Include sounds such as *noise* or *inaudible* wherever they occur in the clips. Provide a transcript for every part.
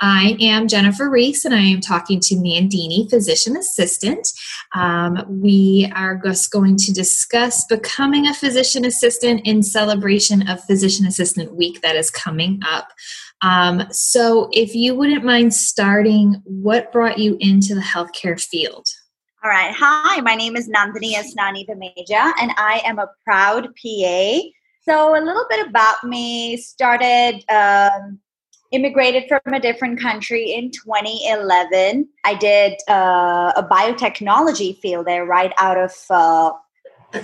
I am Jennifer Reese, and I am talking to Nandini, physician assistant. Um, we are just going to discuss becoming a physician assistant in celebration of Physician Assistant Week that is coming up. Um, so, if you wouldn't mind starting, what brought you into the healthcare field? All right. Hi, my name is Nandini Asnani Dhameja, and I am a proud PA. So, a little bit about me started. Um, immigrated from a different country in 2011. I did uh, a biotechnology field there right out of uh,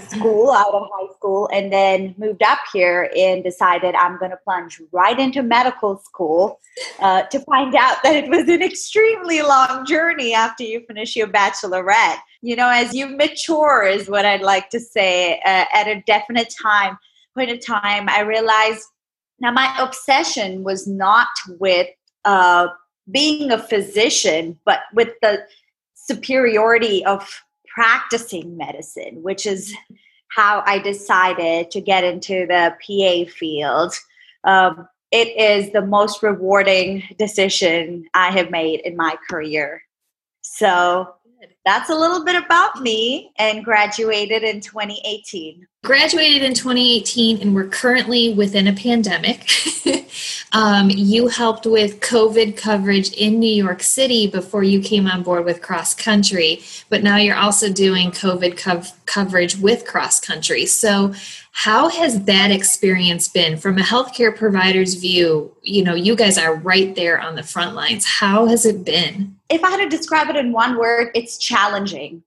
school, out of high school, and then moved up here and decided I'm going to plunge right into medical school uh, to find out that it was an extremely long journey after you finish your bachelorette. You know, as you mature, is what I'd like to say, uh, at a definite time, point of time, I realized now, my obsession was not with uh, being a physician, but with the superiority of practicing medicine, which is how I decided to get into the PA field. Um, it is the most rewarding decision I have made in my career. So that's a little bit about me and graduated in 2018 graduated in 2018 and we're currently within a pandemic. *laughs* um, you helped with COVID coverage in New York City before you came on board with Cross Country, but now you're also doing COVID co- coverage with Cross Country. So, how has that experience been from a healthcare provider's view? You know, you guys are right there on the front lines. How has it been? If I had to describe it in one word, it's challenging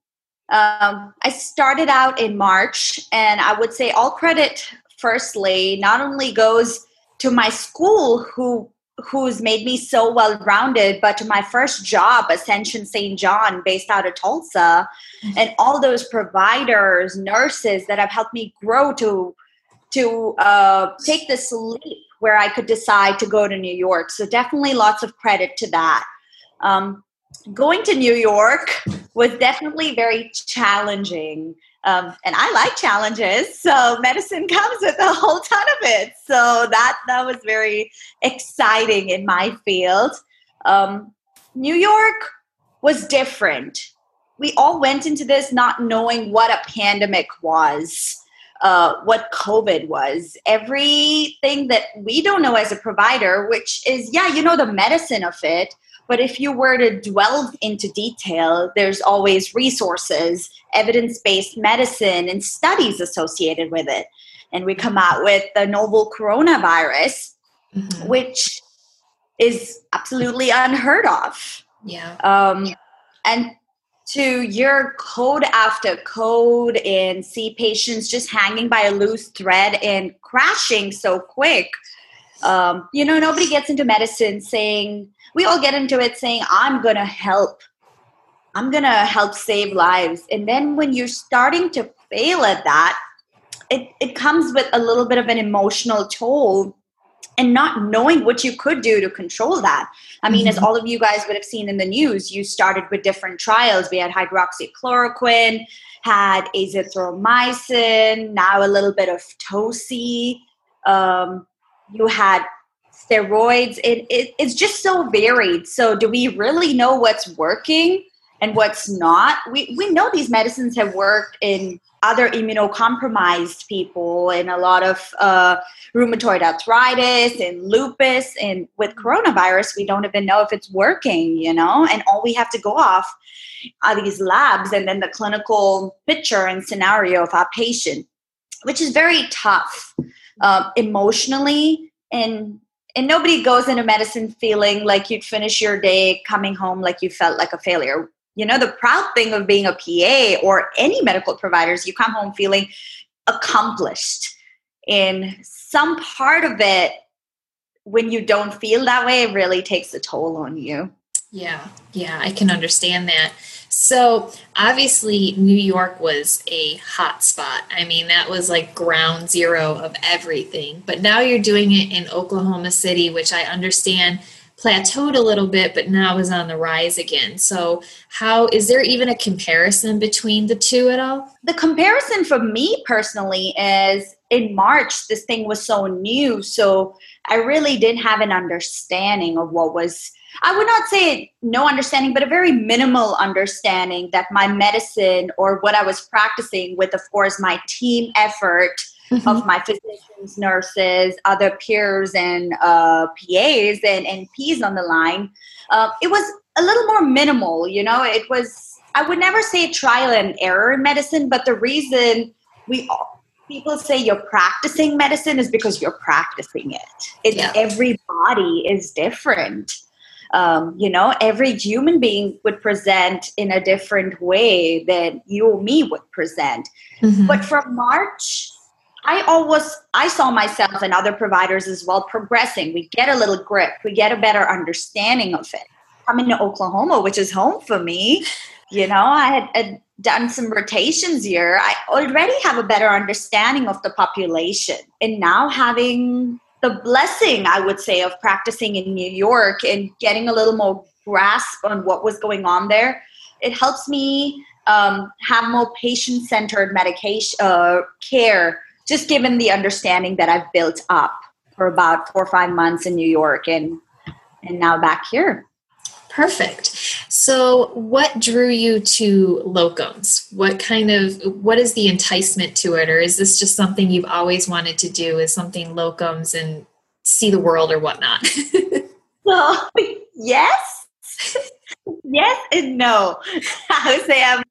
um, I started out in March, and I would say all credit, firstly, not only goes to my school, who who's made me so well rounded, but my first job, Ascension St. John, based out of Tulsa, mm-hmm. and all those providers, nurses that have helped me grow to to uh, take this leap where I could decide to go to New York. So definitely lots of credit to that. Um, going to New York was definitely very challenging. Um, and I like challenges, so medicine comes with a whole ton So that that was very exciting in my field. Um, New York was different. We all went into this not knowing what a pandemic was, uh, what COVID was, everything that we don't know as a provider, which is, yeah, you know, the medicine of it, but if you were to delve into detail, there's always resources, evidence based medicine, and studies associated with it. And we come out with the novel coronavirus, mm-hmm. which is absolutely unheard of. Yeah. Um, yeah. And to your code after code and see patients just hanging by a loose thread and crashing so quick. Um, you know, nobody gets into medicine saying, we all get into it saying, I'm going to help. I'm going to help save lives. And then when you're starting to fail at that, it, it comes with a little bit of an emotional toll and not knowing what you could do to control that. I mean, mm-hmm. as all of you guys would have seen in the news, you started with different trials. We had hydroxychloroquine, had azithromycin, now a little bit of toci. Um, you had steroids. It, it, it's just so varied. So, do we really know what's working and what's not? We, we know these medicines have worked in other immunocompromised people and a lot of uh, rheumatoid arthritis and lupus. And with coronavirus, we don't even know if it's working, you know? And all we have to go off are these labs and then the clinical picture and scenario of our patient, which is very tough uh, emotionally and and nobody goes into medicine feeling like you'd finish your day coming home like you felt like a failure you know the proud thing of being a pa or any medical providers you come home feeling accomplished in some part of it when you don't feel that way it really takes a toll on you yeah yeah i can understand that so obviously, New York was a hot spot. I mean, that was like ground zero of everything. But now you're doing it in Oklahoma City, which I understand plateaued a little bit, but now is on the rise again. So, how is there even a comparison between the two at all? The comparison for me personally is in March, this thing was so new. So, I really didn't have an understanding of what was I would not say no understanding, but a very minimal understanding that my medicine or what I was practicing with, of course, my team effort mm-hmm. of my physicians, nurses, other peers, and uh, PAs and NPs on the line, uh, it was a little more minimal. You know, it was, I would never say trial and error in medicine, but the reason we people say you're practicing medicine is because you're practicing it. It's yeah. every body is different. Um, you know, every human being would present in a different way than you or me would present. Mm-hmm. But from March, I always I saw myself and other providers as well progressing. We get a little grip, we get a better understanding of it. Coming to Oklahoma, which is home for me, you know, I had, had done some rotations here. I already have a better understanding of the population, and now having the blessing, I would say, of practicing in New York and getting a little more grasp on what was going on there, it helps me um, have more patient-centered medication uh, care. Just given the understanding that I've built up for about four or five months in New York, and and now back here. Perfect. So, what drew you to locums? What kind of what is the enticement to it, or is this just something you've always wanted to do? Is something locums and see the world or whatnot? well, *laughs* *laughs* oh, yes, yes, and no. *laughs* I would say I'm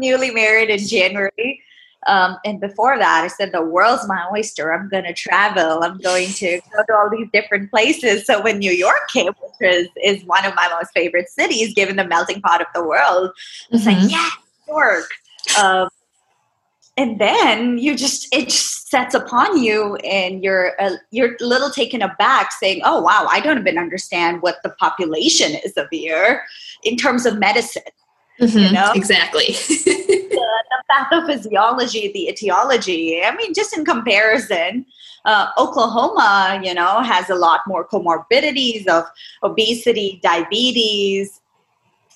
newly married in January, um, and before that, I said, the world's my oyster. I'm going to travel. I'm going to go to all these different places. So when New York came, which is, is one of my most favorite cities, given the melting pot of the world, I was mm-hmm. like, yeah, New York. Um, and then you just it just sets upon you and you're a, you're a little taken aback saying oh wow i don't even understand what the population is of here in terms of medicine mm-hmm, you know exactly *laughs* pathophysiology, the etiology. I mean, just in comparison, uh, Oklahoma, you know, has a lot more comorbidities of obesity, diabetes.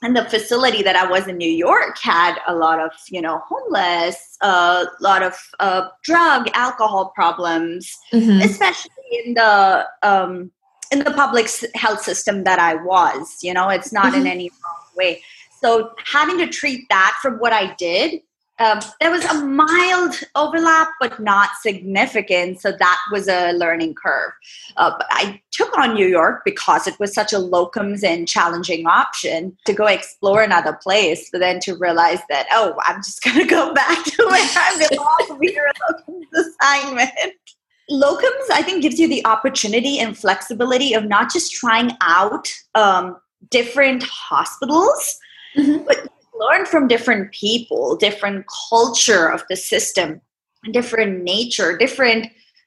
And the facility that I was in New York had a lot of, you know, homeless, a uh, lot of uh, drug, alcohol problems, mm-hmm. especially in the um, in the public health system that I was. You know, it's not mm-hmm. in any wrong way. So having to treat that from what I did um, there was a mild overlap, but not significant. So that was a learning curve. Uh, but I took on New York because it was such a locums and challenging option to go explore another place, but then to realize that, oh, I'm just *laughs* going to go back to where I belong, *laughs* be a locums assignment. Locums, I think, gives you the opportunity and flexibility of not just trying out um, different hospitals, mm-hmm. but learn from different people, different culture of the system, different nature, different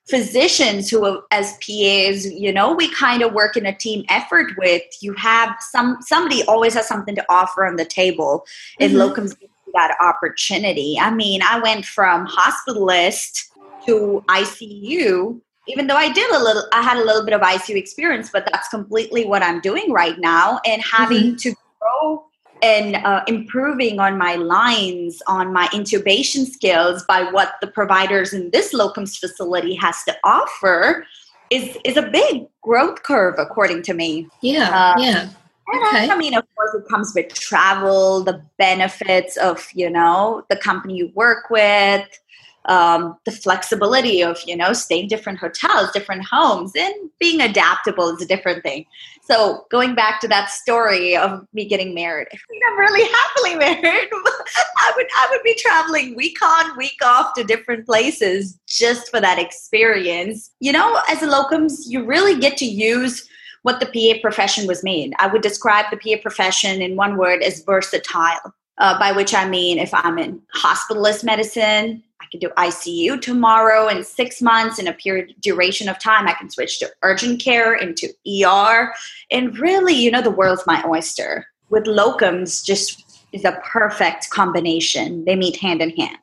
physicians who as PAs, you know, we kind of work in a team effort with. You have some somebody always has something to offer on the table mm-hmm. and locums that opportunity. I mean, I went from hospitalist to ICU even though I did a little, I had a little bit of ICU experience, but that's completely what I'm doing right now. And having mm-hmm. to grow and uh, improving on my lines, on my intubation skills by what the providers in this locums facility has to offer is is a big growth curve, according to me. Yeah, uh, yeah. Okay. I mean, of course, it comes with travel, the benefits of you know the company you work with, um, the flexibility of you know staying different hotels different homes and being adaptable is a different thing so going back to that story of me getting married i think i'm really happily *laughs* married. I would i would be traveling week on week off to different places just for that experience. You know as a locums you really get to use what the pa profession was made. I would describe the pa profession in one word as versatile uh, by which i mean if i'm in hospitalist medicine I can do ICU tomorrow in six months in a period duration of time. I can switch to urgent care into ER. And really, you know, the world's my oyster. With locums, just is a perfect combination. They meet hand in hand.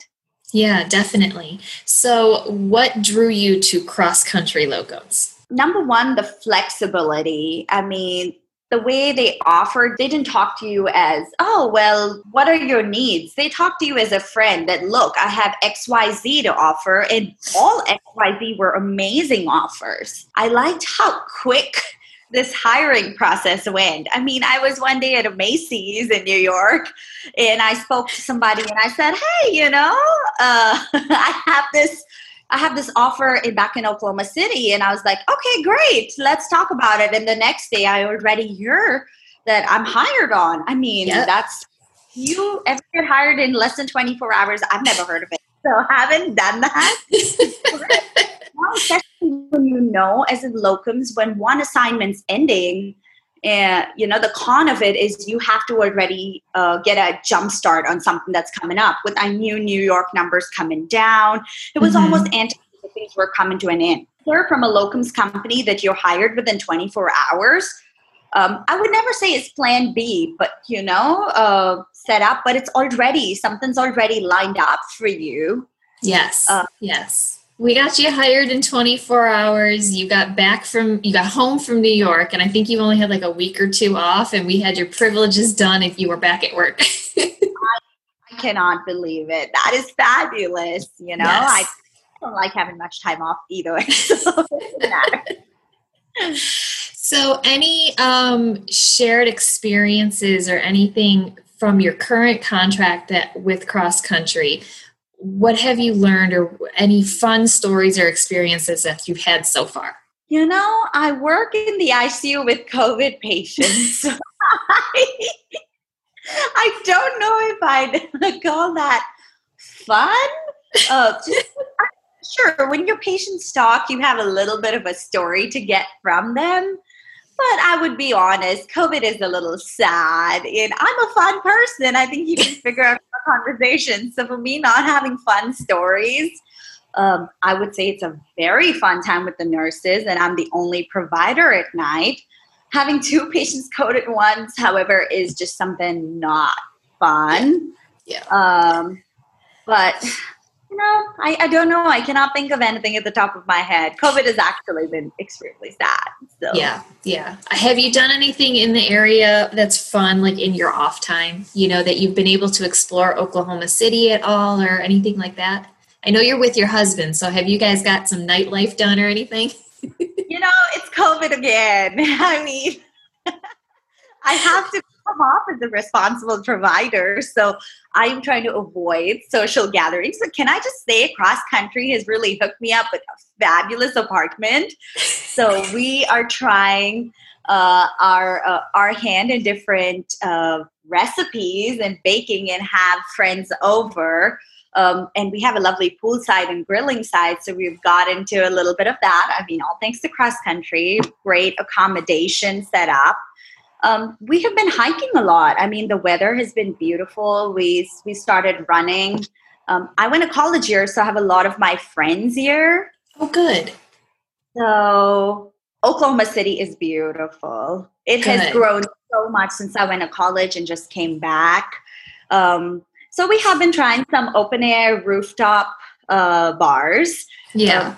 Yeah, definitely. So, what drew you to cross country locums? Number one, the flexibility. I mean, the way they offered, they didn't talk to you as, oh, well, what are your needs? They talked to you as a friend that, look, I have XYZ to offer, and all XYZ were amazing offers. I liked how quick this hiring process went. I mean, I was one day at a Macy's in New York and I spoke to somebody and I said, Hey, you know, uh, *laughs* I have this. I have this offer in, back in Oklahoma City, and I was like, "Okay, great, let's talk about it." And the next day, I already hear that I'm hired on. I mean, yep. that's you ever get hired in less than 24 hours? I've never heard of it, so *laughs* haven't done that. *laughs* especially when you know as in locums when one assignment's ending and you know the con of it is you have to already uh, get a jump start on something that's coming up. With i knew new york numbers coming down. It was mm-hmm. almost anti things were coming to an end. Hear from a locums company that you're hired within 24 hours. Um, i would never say it's plan b but you know uh, set up but it's already something's already lined up for you. Yes. Uh, yes we got you hired in 24 hours. You got back from, you got home from New York, and I think you only had like a week or two off, and we had your privileges done if you were back at work. I, *laughs* I, cannot believe it. That is fabulous. You know, yes. I don't like having much time off either. *laughs* so, any um, shared experiences or anything from your current contract that with cross country what have you learned or any fun stories or experiences that you've had so far? You know, I work in the ICU with COVID patients. *laughs* *laughs* I don't know if I'd *laughs* call that fun. Uh, sure, when your patients talk, you have a little bit of a story to get from them. But I would be honest, COVID is a little sad. And I'm a fun person. I think you can figure out conversation. So for me, not having fun stories, um, I would say it's a very fun time with the nurses, and I'm the only provider at night. Having two *laughs* patients coded at once, however, is just something not fun. Yeah. Um, but no, I, I don't know. I cannot think of anything at the top of my head. COVID has actually been extremely sad. So. Yeah, yeah. Have you done anything in the area that's fun, like in your off time? You know, that you've been able to explore Oklahoma City at all or anything like that? I know you're with your husband, so have you guys got some nightlife done or anything? *laughs* you know, it's COVID again. *laughs* I mean, *laughs* I have to come off as a responsible provider. So I'm trying to avoid social gatherings. So can I just say cross country has really hooked me up with a fabulous apartment. So *laughs* we are trying uh, our uh, our hand in different uh, recipes and baking and have friends over. Um, and we have a lovely poolside and grilling side, so we've got into a little bit of that. I mean, all thanks to cross country, great accommodation set up. Um, we have been hiking a lot. I mean, the weather has been beautiful. We we started running. Um, I went to college here, so I have a lot of my friends here. Oh, good. So Oklahoma City is beautiful. It good. has grown so much since I went to college and just came back. Um, so we have been trying some open air rooftop uh, bars. Yeah. Um,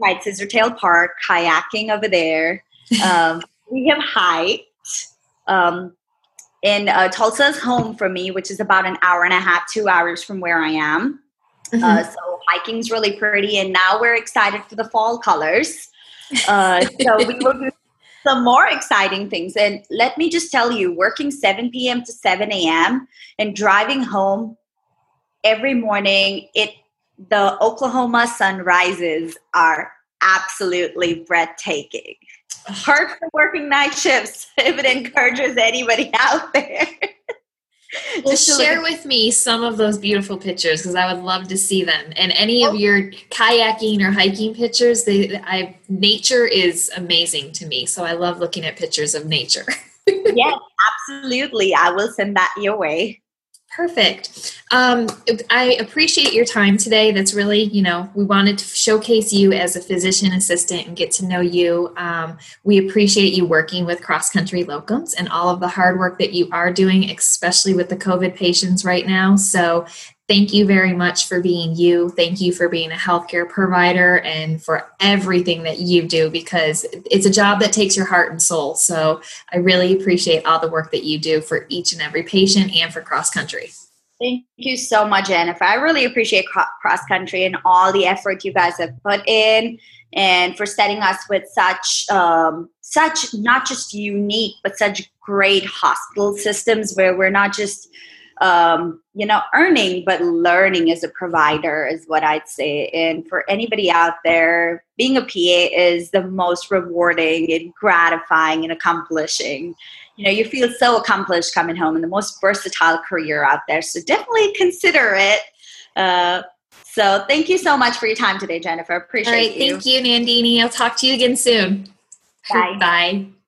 right, Scissortail Park, kayaking over there. *laughs* Um, we have hiked. Um, and uh, Tulsa's home for me, which is about an hour and a half, two hours from where I am. Mm-hmm. Uh, so hiking's really pretty, and now we're excited for the fall colors. *laughs* Uh, so we will do some more exciting things. And let me just tell you, working 7 p.m. to 7 a.m. and driving home every morning, it the Oklahoma sunrises are absolutely breathtaking hard for working night shifts *laughs* if it encourages anybody out there. well, share with me some of those beautiful pictures because I would love to see them. And any of oh. your kayaking or hiking pictures, they, I, nature is amazing to me. So I love looking at pictures of nature. *laughs* yes, absolutely. I will send that your way. Perfect. Um, I appreciate your time today. That's really, you know, we wanted to showcase you as a physician assistant and get to know you. Um, we appreciate you working with Cross Country Locums and all of the hard work that you are doing, especially with the COVID patients right now. So thank you very much for being you. Thank you for being a healthcare provider and for everything that you do because it's a job that takes your heart and soul. So I really appreciate all the work that you do for each and every patient and for cross country. Thank you so much, Jennifer. I really appreciate cross country and all the effort you guys have put in and for setting us with such um, such not just unique but such great hospital systems where we're not just um, you know earning but learning as a provider is what i'd say. And for anybody out there being a pa is the most rewarding and gratifying and accomplishing. You know you feel so accomplished coming home and the most versatile career out there. So definitely consider it. Uh, so thank you so much for your time today jennifer. Appreciate All right, you. thank you nandini. I'll talk to you again soon. Bye. Bye